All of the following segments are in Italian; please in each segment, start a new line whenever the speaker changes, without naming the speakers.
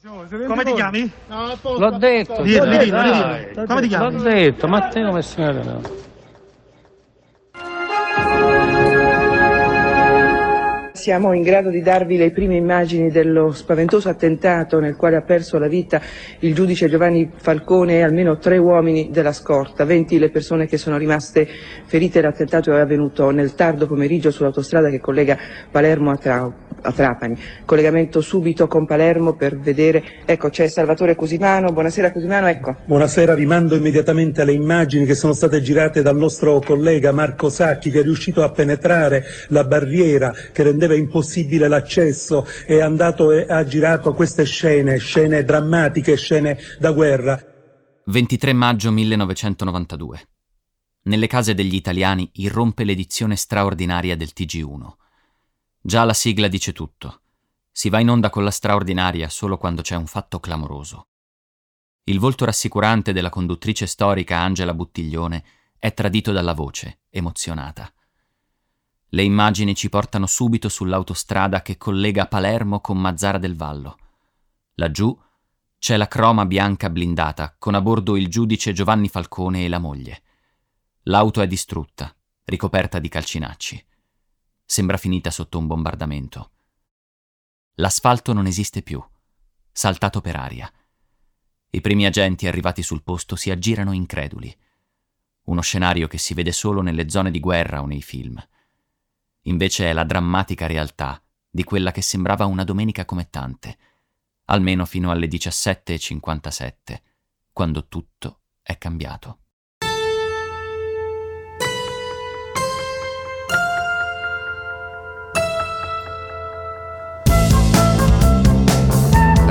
Come ti chiami?
L'ho detto.
Dillo,
dai,
dillo,
dai.
dillo. Come ti chiami?
L'ho detto, Matteo Messina.
Siamo in grado di darvi le prime immagini dello spaventoso attentato nel quale ha perso la vita il giudice Giovanni Falcone e almeno tre uomini della scorta, 20 le persone che sono rimaste ferite. L'attentato è avvenuto nel tardo pomeriggio sull'autostrada che collega Palermo a, Tra- a Trapani. Collegamento subito con Palermo per vedere. Ecco, c'è Salvatore Cusimano. Buonasera Cusimano, ecco.
Buonasera, vi mando immediatamente le immagini che sono state girate dal nostro collega Marco Sacchi che è riuscito a penetrare la barriera che rendeva impossibile l'accesso e è andato e ha girato queste scene, scene drammatiche, scene da guerra.
23 maggio 1992. Nelle case degli italiani irrompe l'edizione straordinaria del TG1. Già la sigla dice tutto. Si va in onda con la straordinaria solo quando c'è un fatto clamoroso. Il volto rassicurante della conduttrice storica Angela Buttiglione è tradito dalla voce, emozionata. Le immagini ci portano subito sull'autostrada che collega Palermo con Mazzara del Vallo. Laggiù c'è la croma bianca blindata con a bordo il giudice Giovanni Falcone e la moglie. L'auto è distrutta, ricoperta di calcinacci. Sembra finita sotto un bombardamento. L'asfalto non esiste più, saltato per aria. I primi agenti arrivati sul posto si aggirano increduli. Uno scenario che si vede solo nelle zone di guerra o nei film. Invece è la drammatica realtà di quella che sembrava una domenica come tante, almeno fino alle 17.57, quando tutto è cambiato.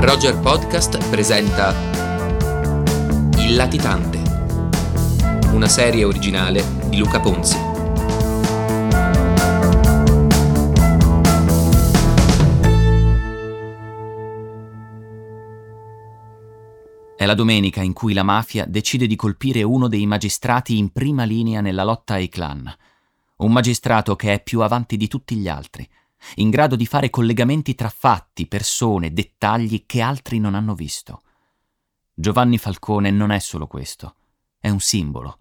Roger Podcast presenta Il latitante, una serie originale di Luca Ponzi.
È la domenica in cui la mafia decide di colpire uno dei magistrati in prima linea nella lotta ai clan. Un magistrato che è più avanti di tutti gli altri, in grado di fare collegamenti tra fatti, persone, dettagli che altri non hanno visto. Giovanni Falcone non è solo questo, è un simbolo.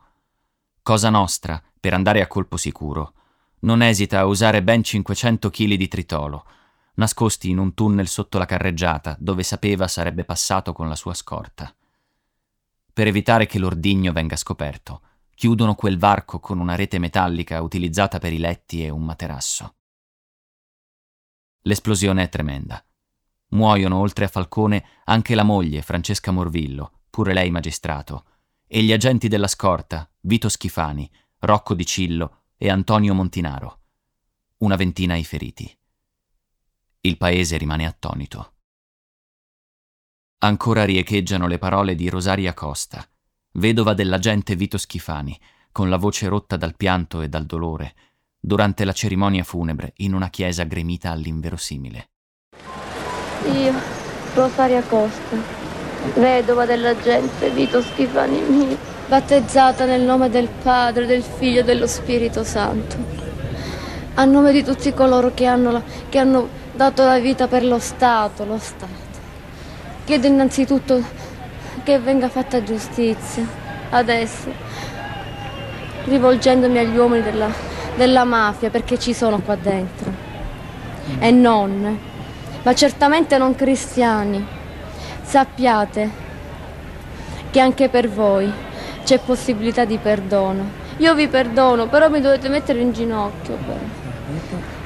Cosa nostra, per andare a colpo sicuro, non esita a usare ben 500 kg di tritolo, nascosti in un tunnel sotto la carreggiata dove sapeva sarebbe passato con la sua scorta. Per evitare che l'ordigno venga scoperto, chiudono quel varco con una rete metallica utilizzata per i letti e un materasso. L'esplosione è tremenda. Muoiono oltre a Falcone anche la moglie, Francesca Morvillo, pure lei magistrato, e gli agenti della scorta, Vito Schifani, Rocco Di Cillo e Antonio Montinaro. Una ventina i feriti. Il paese rimane attonito. Ancora riecheggiano le parole di Rosaria Costa, vedova dell'agente Vito Schifani, con la voce rotta dal pianto e dal dolore, durante la cerimonia funebre in una chiesa gremita all'inverosimile.
Io, Rosaria Costa, vedova dell'agente Vito Schifani mio, battezzata nel nome del Padre, del Figlio e dello Spirito Santo, a nome di tutti coloro che hanno, la- che hanno dato la vita per lo Stato, lo Stato. Chiedo innanzitutto che venga fatta giustizia, adesso, rivolgendomi agli uomini della, della mafia, perché ci sono qua dentro, e non, ma certamente non cristiani. Sappiate che anche per voi c'è possibilità di perdono. Io vi perdono, però mi dovete mettere in ginocchio. Però.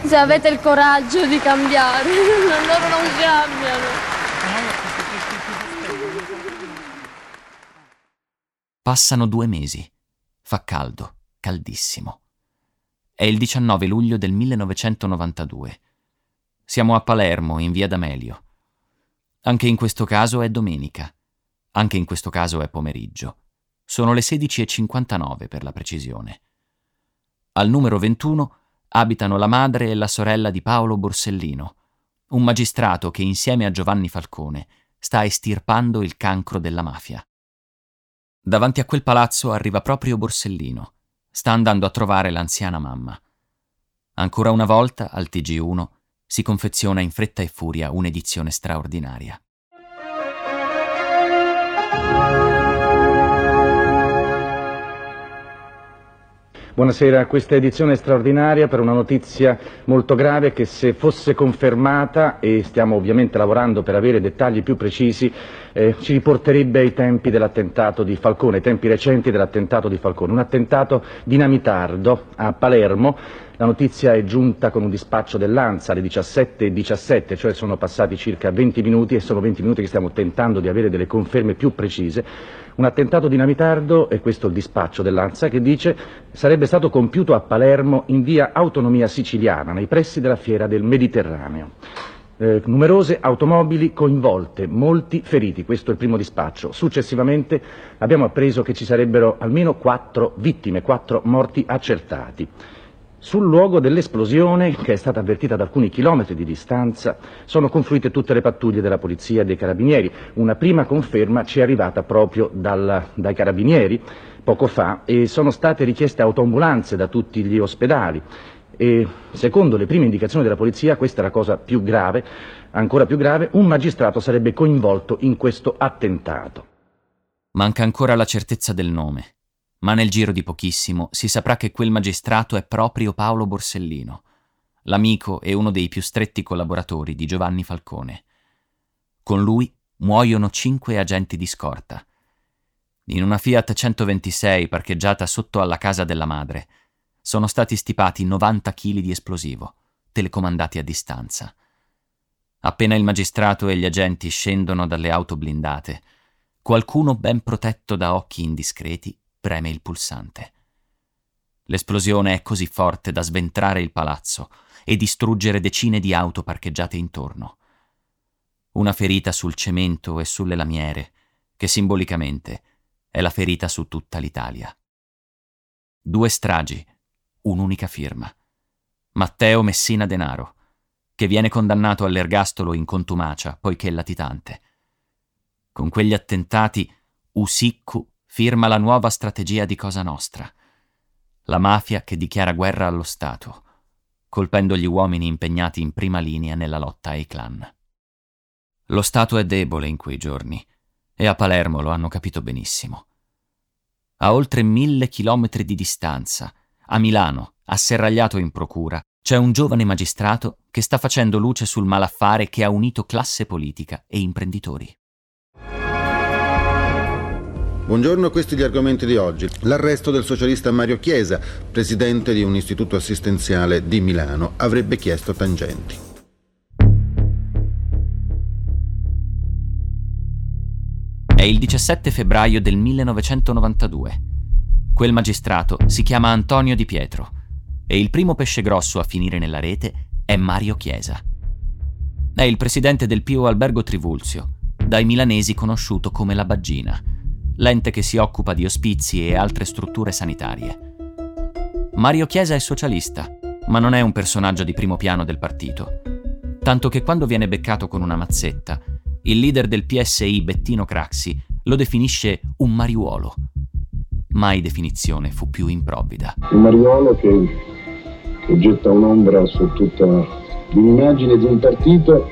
Se avete il coraggio di cambiare, loro non cambiano.
Passano due mesi. Fa caldo, caldissimo. È il 19 luglio del 1992. Siamo a Palermo, in via D'Amelio. Anche in questo caso è domenica. Anche in questo caso è pomeriggio. Sono le 16.59 per la precisione. Al numero 21 abitano la madre e la sorella di Paolo Borsellino, un magistrato che insieme a Giovanni Falcone sta estirpando il cancro della mafia. Davanti a quel palazzo arriva proprio Borsellino sta andando a trovare l'anziana mamma. Ancora una volta, al TG1, si confeziona in fretta e furia un'edizione straordinaria.
Buonasera, questa edizione straordinaria per una notizia molto grave che se fosse confermata, e stiamo ovviamente lavorando per avere dettagli più precisi, eh, ci riporterebbe ai tempi dell'attentato di Falcone, ai tempi recenti dell'attentato di Falcone, un attentato dinamitardo a Palermo. La notizia è giunta con un dispaccio dell'ANSA alle 17.17, 17, cioè sono passati circa 20 minuti e sono 20 minuti che stiamo tentando di avere delle conferme più precise. Un attentato dinamitardo, e questo il dispaccio dell'ANSA, che dice sarebbe stato compiuto a Palermo in via Autonomia Siciliana, nei pressi della fiera del Mediterraneo. Eh, numerose automobili coinvolte, molti feriti, questo è il primo dispaccio. Successivamente abbiamo appreso che ci sarebbero almeno quattro vittime, quattro morti accertati. Sul luogo dell'esplosione, che è stata avvertita ad alcuni chilometri di distanza, sono confluite tutte le pattuglie della polizia e dei carabinieri. Una prima conferma ci è arrivata proprio dal, dai carabinieri poco fa e sono state richieste autoambulanze da tutti gli ospedali. E secondo le prime indicazioni della polizia, questa è la cosa più grave, ancora più grave, un magistrato sarebbe coinvolto in questo attentato.
Manca ancora la certezza del nome ma nel giro di pochissimo si saprà che quel magistrato è proprio Paolo Borsellino, l'amico e uno dei più stretti collaboratori di Giovanni Falcone. Con lui muoiono cinque agenti di scorta. In una Fiat 126 parcheggiata sotto alla casa della madre sono stati stipati 90 kg di esplosivo, telecomandati a distanza. Appena il magistrato e gli agenti scendono dalle auto blindate, qualcuno ben protetto da occhi indiscreti preme il pulsante. L'esplosione è così forte da sventrare il palazzo e distruggere decine di auto parcheggiate intorno. Una ferita sul cemento e sulle lamiere, che simbolicamente è la ferita su tutta l'Italia. Due stragi, un'unica firma. Matteo Messina Denaro, che viene condannato all'ergastolo in contumacia poiché è latitante. Con quegli attentati Usiccu firma la nuova strategia di Cosa Nostra, la mafia che dichiara guerra allo Stato, colpendo gli uomini impegnati in prima linea nella lotta ai clan. Lo Stato è debole in quei giorni e a Palermo lo hanno capito benissimo. A oltre mille chilometri di distanza, a Milano, asserragliato in procura, c'è un giovane magistrato che sta facendo luce sul malaffare che ha unito classe politica e imprenditori.
Buongiorno, questi gli argomenti di oggi. L'arresto del socialista Mario Chiesa, presidente di un istituto assistenziale di Milano, avrebbe chiesto tangenti.
È il 17 febbraio del 1992. Quel magistrato si chiama Antonio Di Pietro e il primo pesce grosso a finire nella rete è Mario Chiesa. È il presidente del Pio Albergo Trivulzio, dai milanesi conosciuto come la Baggina l'ente che si occupa di ospizi e altre strutture sanitarie. Mario Chiesa è socialista, ma non è un personaggio di primo piano del partito, tanto che quando viene beccato con una mazzetta, il leader del PSI Bettino Craxi lo definisce un mariuolo. Mai definizione fu più improvvida.
Un mariuolo che, che getta un'ombra su tutta l'immagine di un partito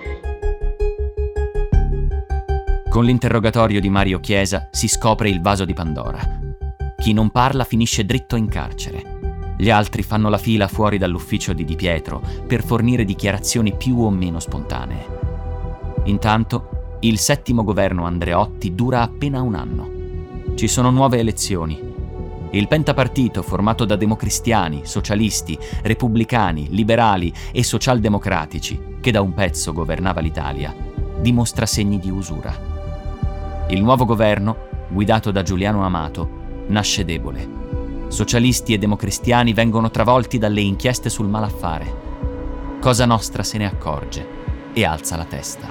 con l'interrogatorio di Mario Chiesa si scopre il vaso di Pandora. Chi non parla finisce dritto in carcere. Gli altri fanno la fila fuori dall'ufficio di Di Pietro per fornire dichiarazioni più o meno spontanee. Intanto, il settimo governo Andreotti dura appena un anno. Ci sono nuove elezioni. Il pentapartito, formato da democristiani, socialisti, repubblicani, liberali e socialdemocratici, che da un pezzo governava l'Italia, dimostra segni di usura. Il nuovo governo, guidato da Giuliano Amato, nasce debole. Socialisti e democristiani vengono travolti dalle inchieste sul malaffare. Cosa Nostra se ne accorge e alza la testa.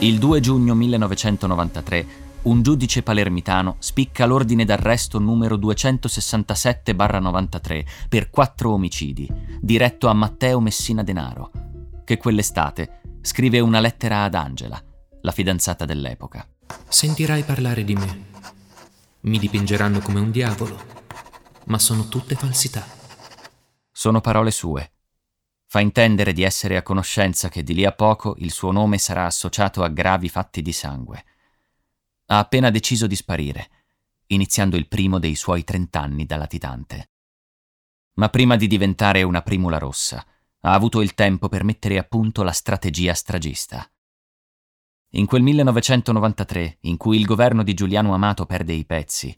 Il 2 giugno 1993 un giudice palermitano spicca l'ordine d'arresto numero 267-93 per quattro omicidi, diretto a Matteo Messina Denaro, che quell'estate scrive una lettera ad Angela, la fidanzata dell'epoca.
Sentirai parlare di me. Mi dipingeranno come un diavolo, ma sono tutte falsità.
Sono parole sue. Fa intendere di essere a conoscenza che di lì a poco il suo nome sarà associato a gravi fatti di sangue. Ha appena deciso di sparire iniziando il primo dei suoi trent'anni da latitante. Ma prima di diventare una primula rossa, ha avuto il tempo per mettere a punto la strategia stragista. In quel 1993, in cui il governo di Giuliano Amato perde i pezzi,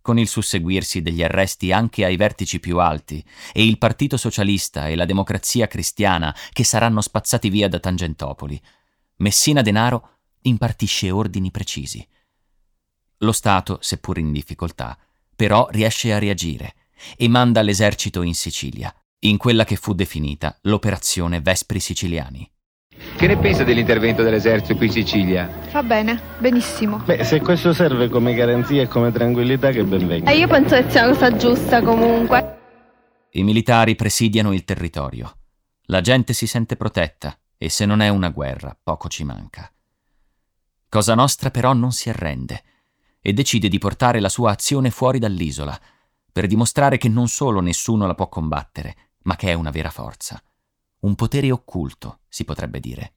con il susseguirsi degli arresti anche ai vertici più alti, e il Partito Socialista e la Democrazia Cristiana che saranno spazzati via da Tangentopoli, Messina Denaro impartisce ordini precisi. Lo Stato, seppur in difficoltà, però riesce a reagire e manda l'esercito in Sicilia, in quella che fu definita l'Operazione Vespri Siciliani.
Che ne pensa dell'intervento dell'esercito qui in Sicilia?
Va bene, benissimo.
Beh, se questo serve come garanzia e come tranquillità, che ben venga.
E io penso che sia una cosa giusta comunque.
I militari presidiano il territorio. La gente si sente protetta e se non è una guerra, poco ci manca. Cosa Nostra però non si arrende e decide di portare la sua azione fuori dall'isola, per dimostrare che non solo nessuno la può combattere, ma che è una vera forza. Un potere occulto, si potrebbe dire.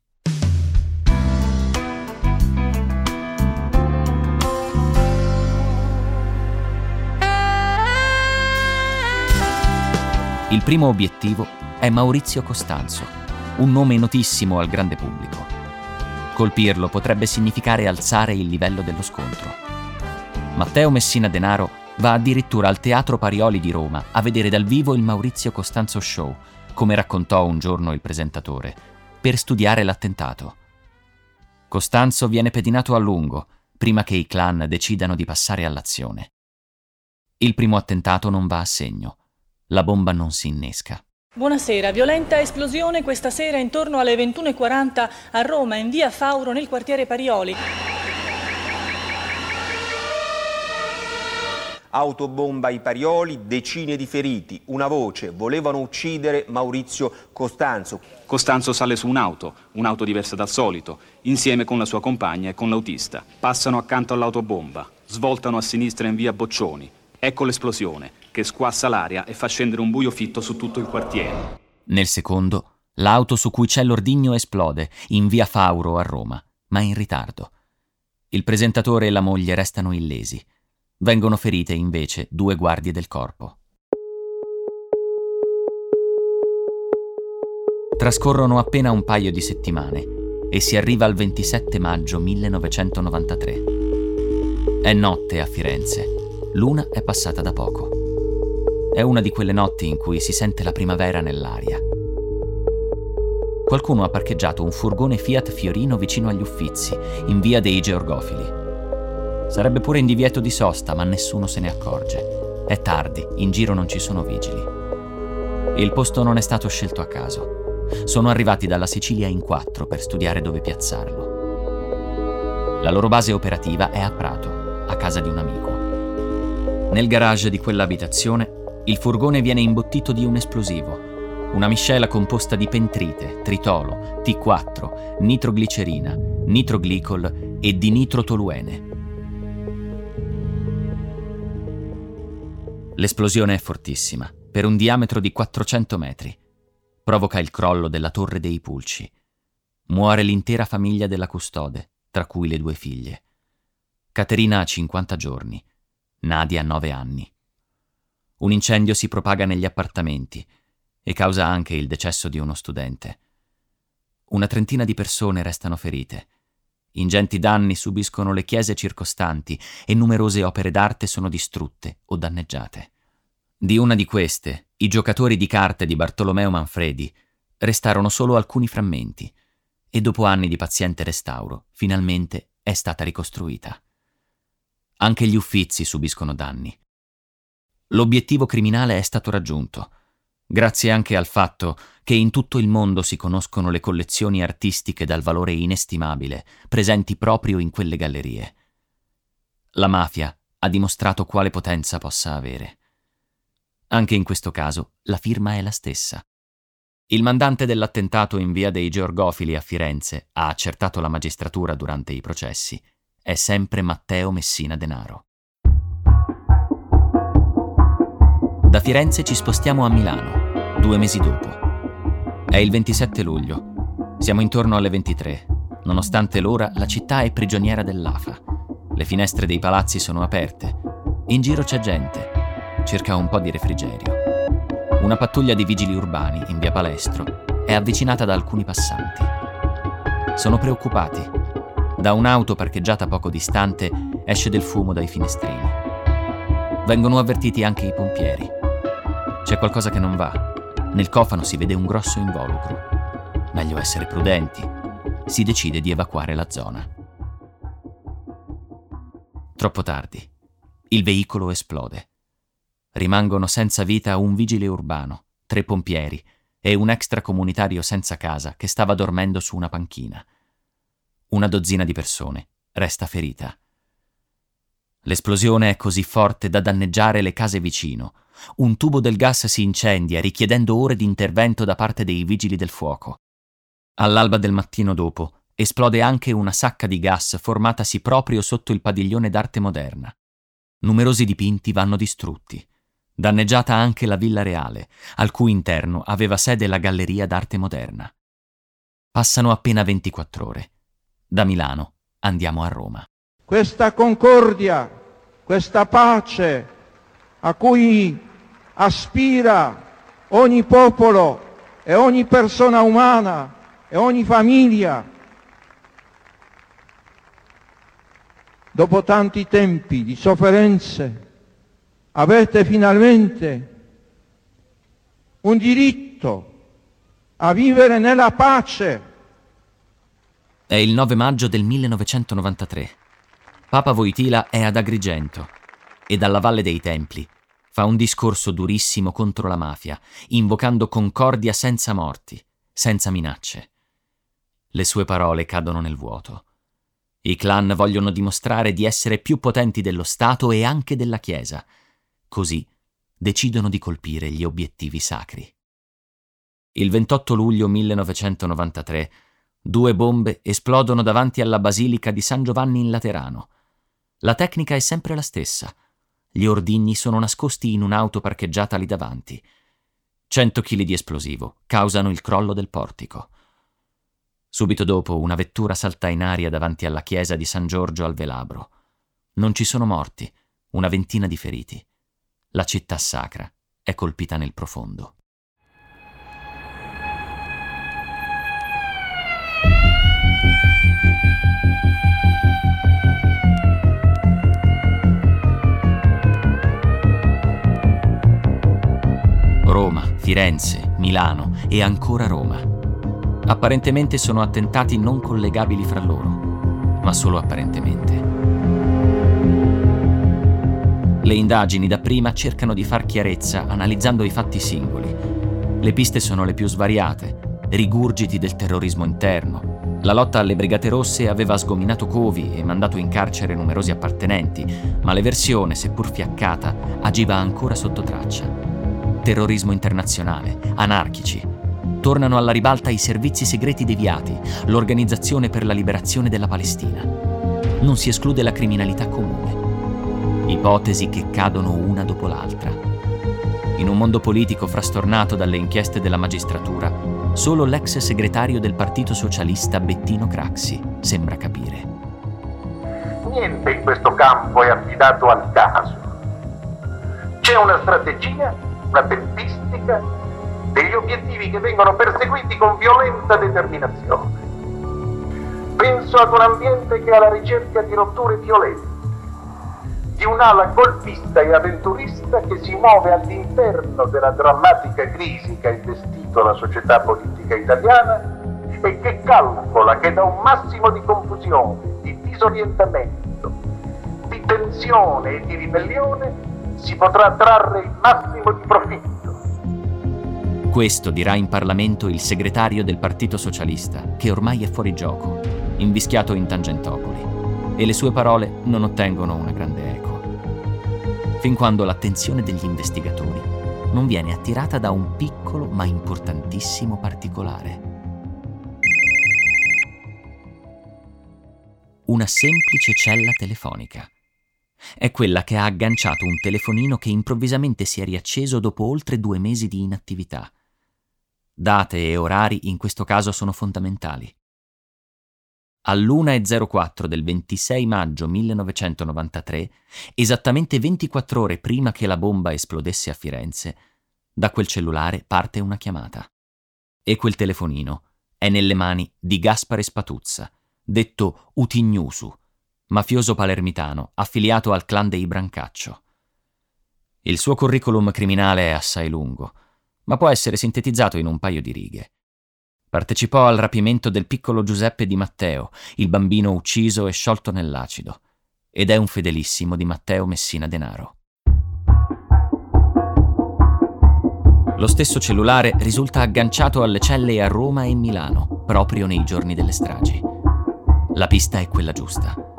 Il primo obiettivo è Maurizio Costanzo, un nome notissimo al grande pubblico. Colpirlo potrebbe significare alzare il livello dello scontro. Matteo Messina Denaro va addirittura al Teatro Parioli di Roma a vedere dal vivo il Maurizio Costanzo Show, come raccontò un giorno il presentatore, per studiare l'attentato. Costanzo viene pedinato a lungo prima che i clan decidano di passare all'azione. Il primo attentato non va a segno. La bomba non si innesca.
Buonasera, violenta esplosione questa sera intorno alle 21.40 a Roma, in via Fauro, nel quartiere Parioli.
Autobomba ai Parioli, decine di feriti. Una voce, volevano uccidere Maurizio Costanzo.
Costanzo sale su un'auto, un'auto diversa dal solito, insieme con la sua compagna e con l'autista. Passano accanto all'autobomba, svoltano a sinistra in via Boccioni. Ecco l'esplosione che squassa l'aria e fa scendere un buio fitto su tutto il quartiere.
Nel secondo, l'auto su cui c'è l'ordigno esplode, in via Fauro a Roma, ma in ritardo. Il presentatore e la moglie restano illesi. Vengono ferite invece due guardie del corpo. Trascorrono appena un paio di settimane e si arriva al 27 maggio 1993. È notte a Firenze. Luna è passata da poco. È una di quelle notti in cui si sente la primavera nell'aria. Qualcuno ha parcheggiato un furgone Fiat Fiorino vicino agli Uffizi, in via dei Georgofili. Sarebbe pure in divieto di sosta, ma nessuno se ne accorge. È tardi, in giro non ci sono vigili. Il posto non è stato scelto a caso. Sono arrivati dalla Sicilia in quattro per studiare dove piazzarlo. La loro base operativa è a Prato, a casa di un amico. Nel garage di quell'abitazione il furgone viene imbottito di un esplosivo, una miscela composta di pentrite, tritolo, T4, nitroglicerina, nitroglicol e di L'esplosione è fortissima, per un diametro di 400 metri. Provoca il crollo della Torre dei Pulci. Muore l'intera famiglia della custode, tra cui le due figlie. Caterina ha 50 giorni, Nadia ha 9 anni. Un incendio si propaga negli appartamenti e causa anche il decesso di uno studente. Una trentina di persone restano ferite. Ingenti danni subiscono le chiese circostanti e numerose opere d'arte sono distrutte o danneggiate. Di una di queste, i giocatori di carte di Bartolomeo Manfredi, restarono solo alcuni frammenti e dopo anni di paziente restauro, finalmente è stata ricostruita. Anche gli uffizi subiscono danni. L'obiettivo criminale è stato raggiunto, grazie anche al fatto che in tutto il mondo si conoscono le collezioni artistiche dal valore inestimabile presenti proprio in quelle gallerie. La mafia ha dimostrato quale potenza possa avere. Anche in questo caso la firma è la stessa. Il mandante dell'attentato in via dei Georgofili a Firenze ha accertato la magistratura durante i processi. È sempre Matteo Messina Denaro. Da Firenze ci spostiamo a Milano, due mesi dopo. È il 27 luglio. Siamo intorno alle 23. Nonostante l'ora, la città è prigioniera dell'afa. Le finestre dei palazzi sono aperte. In giro c'è gente, cerca un po' di refrigerio. Una pattuglia di vigili urbani in via Palestro è avvicinata da alcuni passanti. Sono preoccupati. Da un'auto parcheggiata poco distante esce del fumo dai finestrini. Vengono avvertiti anche i pompieri. C'è qualcosa che non va. Nel cofano si vede un grosso involucro. Meglio essere prudenti. Si decide di evacuare la zona. Troppo tardi. Il veicolo esplode. Rimangono senza vita un vigile urbano, tre pompieri e un extracomunitario senza casa che stava dormendo su una panchina. Una dozzina di persone resta ferita. L'esplosione è così forte da danneggiare le case vicino. Un tubo del gas si incendia, richiedendo ore di intervento da parte dei vigili del fuoco. All'alba del mattino dopo esplode anche una sacca di gas formatasi proprio sotto il padiglione d'arte moderna. Numerosi dipinti vanno distrutti. Danneggiata anche la Villa Reale, al cui interno aveva sede la Galleria d'arte moderna. Passano appena 24 ore. Da Milano andiamo a Roma.
Questa concordia, questa pace a cui aspira ogni popolo e ogni persona umana e ogni famiglia, dopo tanti tempi di sofferenze, avete finalmente un diritto a vivere nella pace.
È il 9 maggio del 1993. Papa Voitila è ad Agrigento e dalla Valle dei Templi fa un discorso durissimo contro la mafia, invocando concordia senza morti, senza minacce. Le sue parole cadono nel vuoto. I clan vogliono dimostrare di essere più potenti dello Stato e anche della Chiesa Così decidono di colpire gli obiettivi sacri. Il 28 luglio 1993 due bombe esplodono davanti alla basilica di San Giovanni in Laterano. La tecnica è sempre la stessa. Gli ordigni sono nascosti in un'auto parcheggiata lì davanti. 100 kg di esplosivo causano il crollo del portico. Subito dopo una vettura salta in aria davanti alla chiesa di San Giorgio al Velabro. Non ci sono morti, una ventina di feriti la città sacra è colpita nel profondo. Roma, Firenze, Milano e ancora Roma. Apparentemente sono attentati non collegabili fra loro, ma solo apparentemente. Le indagini dapprima cercano di far chiarezza analizzando i fatti singoli. Le piste sono le più svariate, rigurgiti del terrorismo interno. La lotta alle Brigate Rosse aveva sgominato covi e mandato in carcere numerosi appartenenti, ma l'eversione, seppur fiaccata, agiva ancora sotto traccia. Terrorismo internazionale, anarchici. Tornano alla ribalta i servizi segreti deviati, l'Organizzazione per la Liberazione della Palestina. Non si esclude la criminalità comune ipotesi che cadono una dopo l'altra. In un mondo politico frastornato dalle inchieste della magistratura, solo l'ex segretario del Partito Socialista Bettino Craxi sembra capire.
Niente in questo campo è affidato al caso. C'è una strategia, una tempistica, degli obiettivi che vengono perseguiti con violenta determinazione. Penso ad un ambiente che è alla ricerca di rotture violente di un'ala golpista e avventurista che si muove all'interno della drammatica crisi che ha investito la società politica italiana e che calcola che da un massimo di confusione, di disorientamento, di tensione e di ribellione si potrà trarre il massimo di profitto.
Questo dirà in Parlamento il segretario del Partito Socialista, che ormai è fuori gioco, invischiato in Tangentopoli, e le sue parole non ottengono una grande eco fin quando l'attenzione degli investigatori non viene attirata da un piccolo ma importantissimo particolare. Una semplice cella telefonica. È quella che ha agganciato un telefonino che improvvisamente si è riacceso dopo oltre due mesi di inattività. Date e orari in questo caso sono fondamentali. all'1.04 del 26 maggio 1993, esattamente 24 ore prima che la bomba esplodesse a Firenze, da quel cellulare parte una chiamata. E quel telefonino è nelle mani di Gaspare Spatuzza, detto Utignusu, mafioso palermitano affiliato al clan dei Brancaccio. Il suo curriculum criminale è assai lungo, ma può essere sintetizzato in un paio di righe. Partecipò al rapimento del piccolo Giuseppe di Matteo, il bambino ucciso e sciolto nell'acido, ed è un fedelissimo di Matteo Messina Denaro. Lo stesso cellulare risulta agganciato alle celle a Roma e Milano, proprio nei giorni delle stragi. La pista è quella giusta.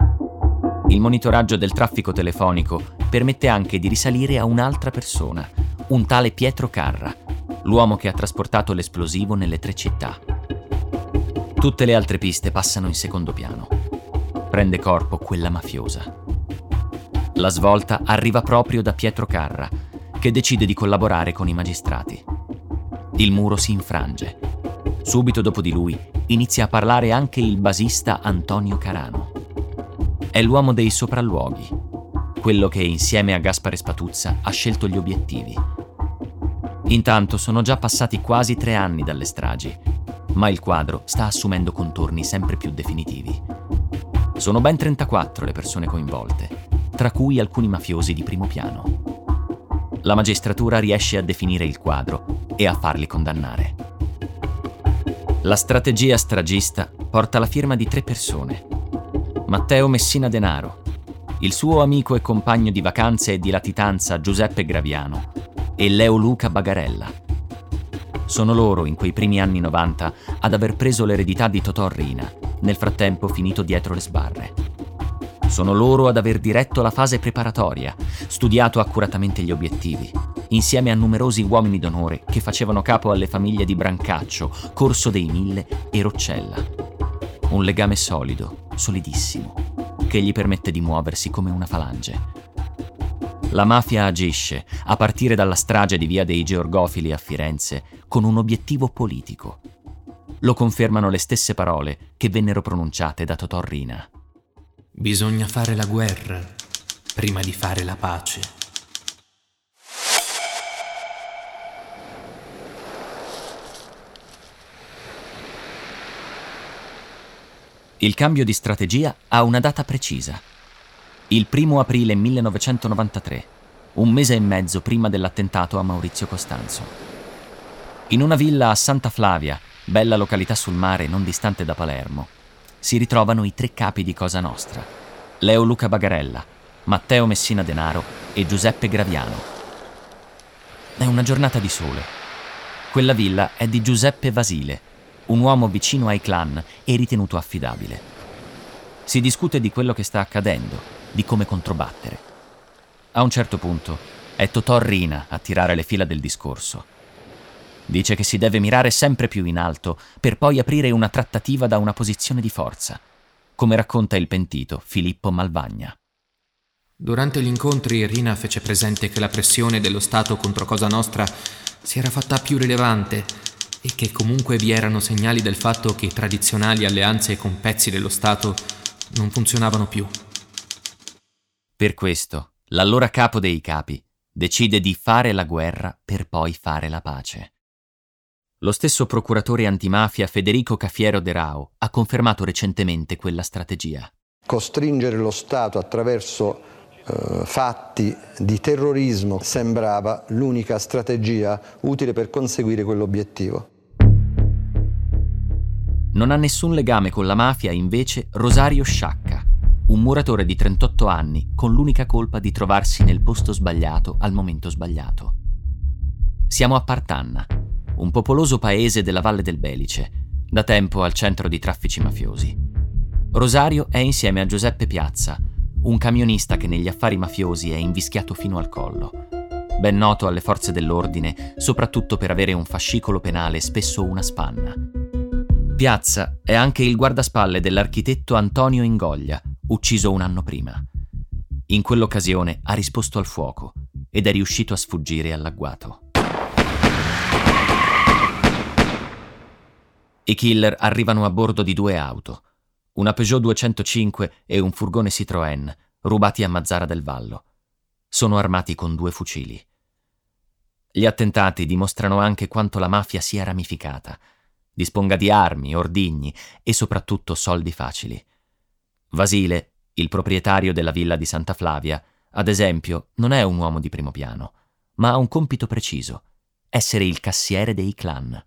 Il monitoraggio del traffico telefonico permette anche di risalire a un'altra persona, un tale Pietro Carra, l'uomo che ha trasportato l'esplosivo nelle tre città. Tutte le altre piste passano in secondo piano. Prende corpo quella mafiosa. La svolta arriva proprio da Pietro Carra, che decide di collaborare con i magistrati. Il muro si infrange. Subito dopo di lui inizia a parlare anche il basista Antonio Carano. È l'uomo dei sopralluoghi, quello che insieme a Gaspare Spatuzza ha scelto gli obiettivi Intanto sono già passati quasi tre anni dalle stragi, ma il quadro sta assumendo contorni sempre più definitivi. Sono ben 34 le persone coinvolte, tra cui alcuni mafiosi di primo piano. La magistratura riesce a definire il quadro e a farli condannare. La strategia stragista porta la firma di tre persone. Matteo Messina Denaro, il suo amico e compagno di vacanze e di latitanza Giuseppe Graviano e Leo Luca Bagarella. Sono loro, in quei primi anni 90, ad aver preso l'eredità di Totò Rina, nel frattempo finito dietro le sbarre. Sono loro ad aver diretto la fase preparatoria, studiato accuratamente gli obiettivi, insieme a numerosi uomini d'onore che facevano capo alle famiglie di Brancaccio, Corso dei Mille e Roccella. Un legame solido, solidissimo, che gli permette di muoversi come una falange la mafia agisce, a partire dalla strage di Via dei Georgofili a Firenze, con un obiettivo politico. Lo confermano le stesse parole che vennero pronunciate da Totò Rina.
Bisogna fare la guerra prima di fare la pace.
Il cambio di strategia ha una data precisa il primo aprile 1993, un mese e mezzo prima dell'attentato a Maurizio Costanzo. In una villa a Santa Flavia, bella località sul mare non distante da Palermo, si ritrovano i tre capi di Cosa Nostra, Leo Luca Bagarella, Matteo Messina Denaro e Giuseppe Graviano. È una giornata di sole. Quella villa è di Giuseppe Vasile, un uomo vicino ai clan e ritenuto affidabile. Si discute di quello che sta accadendo di come controbattere. A un certo punto è Totò Rina a tirare le fila del discorso. Dice che si deve mirare sempre più in alto per poi aprire una trattativa da una posizione di forza, come racconta il pentito Filippo Malvagna.
Durante gli incontri Rina fece presente che la pressione dello Stato contro Cosa Nostra si era fatta più rilevante e che comunque vi erano segnali del fatto che tradizionali alleanze con pezzi dello Stato non funzionavano più.
Per questo, l'allora capo dei capi decide di fare la guerra per poi fare la pace. Lo stesso procuratore antimafia Federico Cafiero De Rao ha confermato recentemente quella strategia.
Costringere lo Stato attraverso eh, fatti di terrorismo sembrava l'unica strategia utile per conseguire quell'obiettivo.
Non ha nessun legame con la mafia invece Rosario Sciacca, un muratore di 38 anni con l'unica colpa di trovarsi nel posto sbagliato al momento sbagliato. Siamo a Partanna, un popoloso paese della Valle del Belice, da tempo al centro di traffici mafiosi. Rosario è insieme a Giuseppe Piazza, un camionista che negli affari mafiosi è invischiato fino al collo. Ben noto alle forze dell'ordine, soprattutto per avere un fascicolo penale spesso una spanna. Piazza è anche il guardaspalle dell'architetto Antonio Ingoglia, ucciso un anno prima. In quell'occasione ha risposto al fuoco ed è riuscito a sfuggire all'agguato. I killer arrivano a bordo di due auto, una Peugeot 205 e un furgone Citroën, rubati a Mazzara del Vallo. Sono armati con due fucili. Gli attentati dimostrano anche quanto la mafia sia ramificata. Disponga di armi, ordigni e soprattutto soldi facili. Vasile, il proprietario della villa di Santa Flavia, ad esempio, non è un uomo di primo piano, ma ha un compito preciso, essere il cassiere dei clan.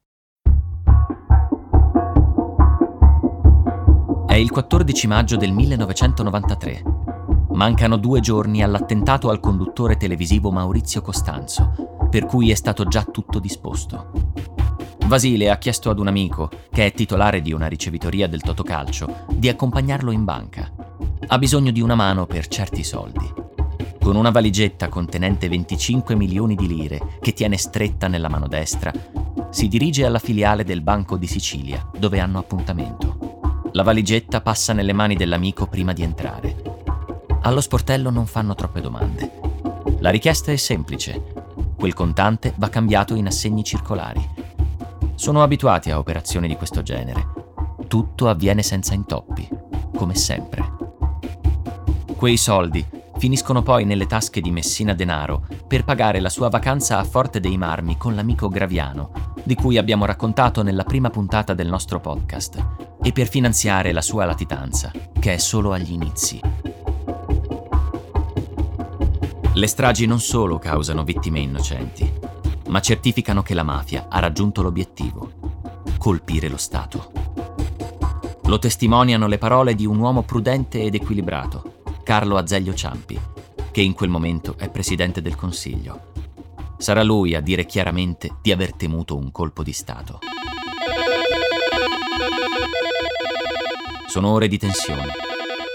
È il 14 maggio del 1993. Mancano due giorni all'attentato al conduttore televisivo Maurizio Costanzo, per cui è stato già tutto disposto. Vasile ha chiesto ad un amico, che è titolare di una ricevitoria del Totocalcio, di accompagnarlo in banca. Ha bisogno di una mano per certi soldi. Con una valigetta contenente 25 milioni di lire che tiene stretta nella mano destra, si dirige alla filiale del Banco di Sicilia, dove hanno appuntamento. La valigetta passa nelle mani dell'amico prima di entrare. Allo sportello non fanno troppe domande. La richiesta è semplice. Quel contante va cambiato in assegni circolari. Sono abituati a operazioni di questo genere. Tutto avviene senza intoppi, come sempre. Quei soldi finiscono poi nelle tasche di Messina Denaro per pagare la sua vacanza a Forte dei Marmi con l'amico Graviano, di cui abbiamo raccontato nella prima puntata del nostro podcast, e per finanziare la sua latitanza, che è solo agli inizi. Le stragi non solo causano vittime innocenti, ma certificano che la mafia ha raggiunto l'obiettivo, colpire lo Stato. Lo testimoniano le parole di un uomo prudente ed equilibrato, Carlo Azeglio Ciampi, che in quel momento è presidente del Consiglio. Sarà lui a dire chiaramente di aver temuto un colpo di Stato. Sono ore di tensione.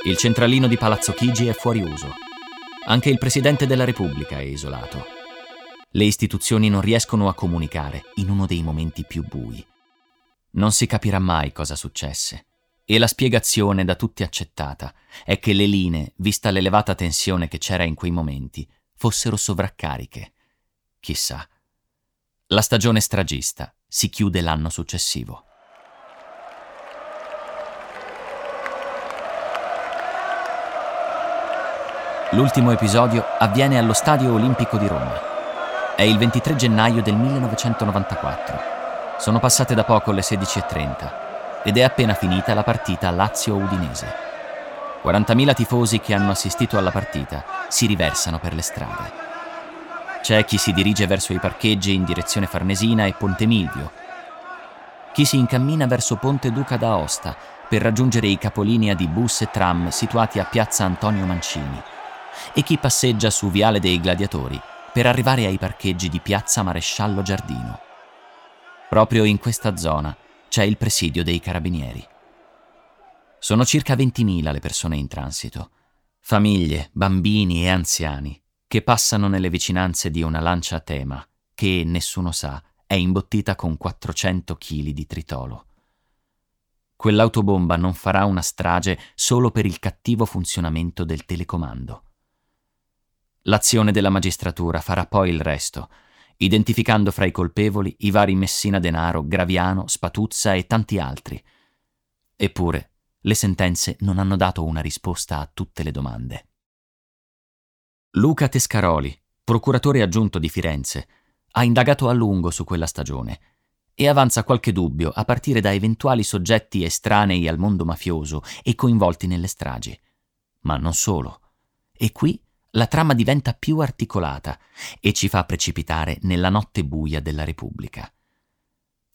Il centralino di Palazzo Chigi è fuori uso. Anche il Presidente della Repubblica è isolato. Le istituzioni non riescono a comunicare in uno dei momenti più bui. Non si capirà mai cosa successe. E la spiegazione da tutti accettata è che le linee, vista l'elevata tensione che c'era in quei momenti, fossero sovraccariche. Chissà. La stagione stragista si chiude l'anno successivo. L'ultimo episodio avviene allo Stadio Olimpico di Roma. È il 23 gennaio del 1994. Sono passate da poco le 16.30 ed è appena finita la partita Lazio-Udinese. 40.000 tifosi che hanno assistito alla partita si riversano per le strade. C'è chi si dirige verso i parcheggi in direzione Farnesina e Ponte Milvio. Chi si incammina verso Ponte Duca d'Aosta per raggiungere i capolinea di bus e tram situati a piazza Antonio Mancini e chi passeggia su Viale dei Gladiatori per arrivare ai parcheggi di Piazza Maresciallo Giardino. Proprio in questa zona c'è il presidio dei carabinieri. Sono circa 20.000 le persone in transito, famiglie, bambini e anziani, che passano nelle vicinanze di una lancia a tema che, nessuno sa, è imbottita con 400 kg di tritolo. Quell'autobomba non farà una strage solo per il cattivo funzionamento del telecomando. L'azione della magistratura farà poi il resto, identificando fra i colpevoli i vari Messina Denaro, Graviano, Spatuzza e tanti altri. Eppure, le sentenze non hanno dato una risposta a tutte le domande. Luca Tescaroli, procuratore aggiunto di Firenze, ha indagato a lungo su quella stagione e avanza qualche dubbio a partire da eventuali soggetti estranei al mondo mafioso e coinvolti nelle stragi. Ma non solo. E qui la trama diventa più articolata e ci fa precipitare nella notte buia della Repubblica.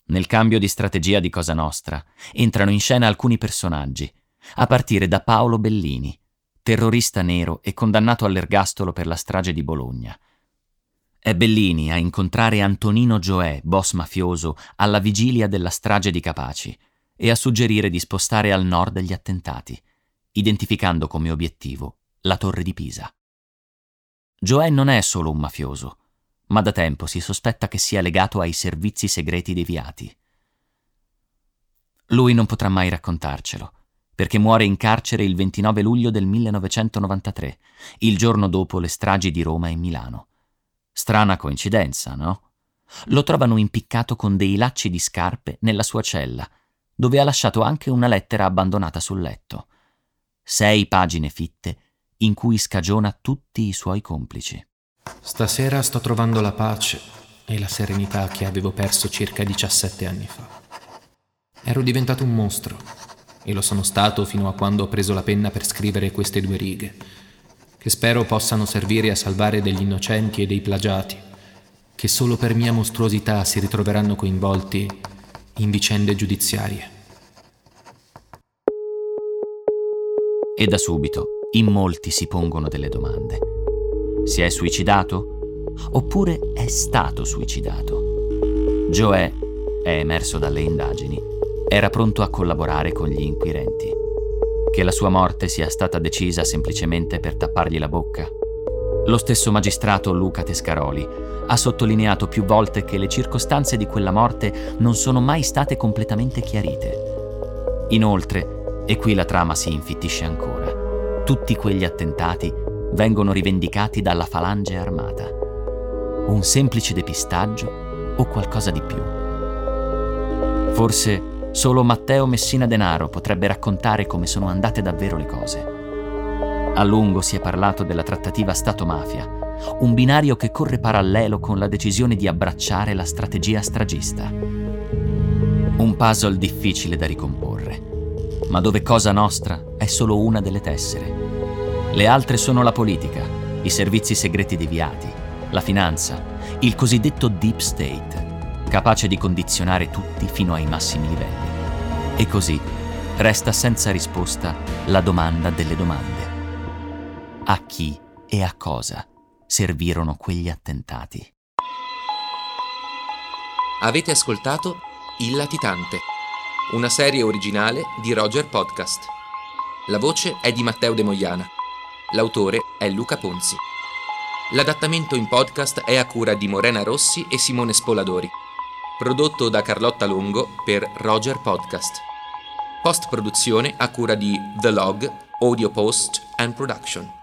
Nel cambio di strategia di Cosa Nostra entrano in scena alcuni personaggi, a partire da Paolo Bellini, terrorista nero e condannato all'ergastolo per la strage di Bologna. È Bellini a incontrare Antonino Gioè, boss mafioso, alla vigilia della strage di Capaci e a suggerire di spostare al nord gli attentati, identificando come obiettivo la Torre di Pisa. Joe non è solo un mafioso, ma da tempo si sospetta che sia legato ai servizi segreti deviati. Lui non potrà mai raccontarcelo, perché muore in carcere il 29 luglio del 1993, il giorno dopo le stragi di Roma e Milano. Strana coincidenza, no? Lo trovano impiccato con dei lacci di scarpe nella sua cella, dove ha lasciato anche una lettera abbandonata sul letto. Sei pagine fitte in cui scagiona tutti i suoi complici.
Stasera sto trovando la pace e la serenità che avevo perso circa 17 anni fa. Ero diventato un mostro e lo sono stato fino a quando ho preso la penna per scrivere queste due righe, che spero possano servire a salvare degli innocenti e dei plagiati, che solo per mia mostruosità si ritroveranno coinvolti in vicende giudiziarie.
E da subito in molti si pongono delle domande. Si è suicidato? Oppure è stato suicidato? Joe, è emerso dalle indagini, era pronto a collaborare con gli inquirenti. Che la sua morte sia stata decisa semplicemente per tappargli la bocca? Lo stesso magistrato Luca Tescaroli ha sottolineato più volte che le circostanze di quella morte non sono mai state completamente chiarite. Inoltre, e qui la trama si infittisce ancora, tutti quegli attentati vengono rivendicati dalla falange armata. Un semplice depistaggio o qualcosa di più? Forse solo Matteo Messina Denaro potrebbe raccontare come sono andate davvero le cose. A lungo si è parlato della trattativa Stato-mafia, un binario che corre parallelo con la decisione di abbracciare la strategia stragista. Un puzzle difficile da ricomporre, ma dove Cosa Nostra è solo una delle tessere. Le altre sono la politica, i servizi segreti deviati, la finanza, il cosiddetto deep state, capace di condizionare tutti fino ai massimi livelli. E così resta senza risposta la domanda delle domande a chi e a cosa servirono quegli attentati.
Avete ascoltato Il Latitante, una serie originale di Roger Podcast. La voce è di Matteo De Moiana. L'autore è Luca Ponzi. L'adattamento in podcast è a cura di Morena Rossi e Simone Spoladori. Prodotto da Carlotta Longo per Roger Podcast. Post produzione a cura di The Log, Audio Post and Production.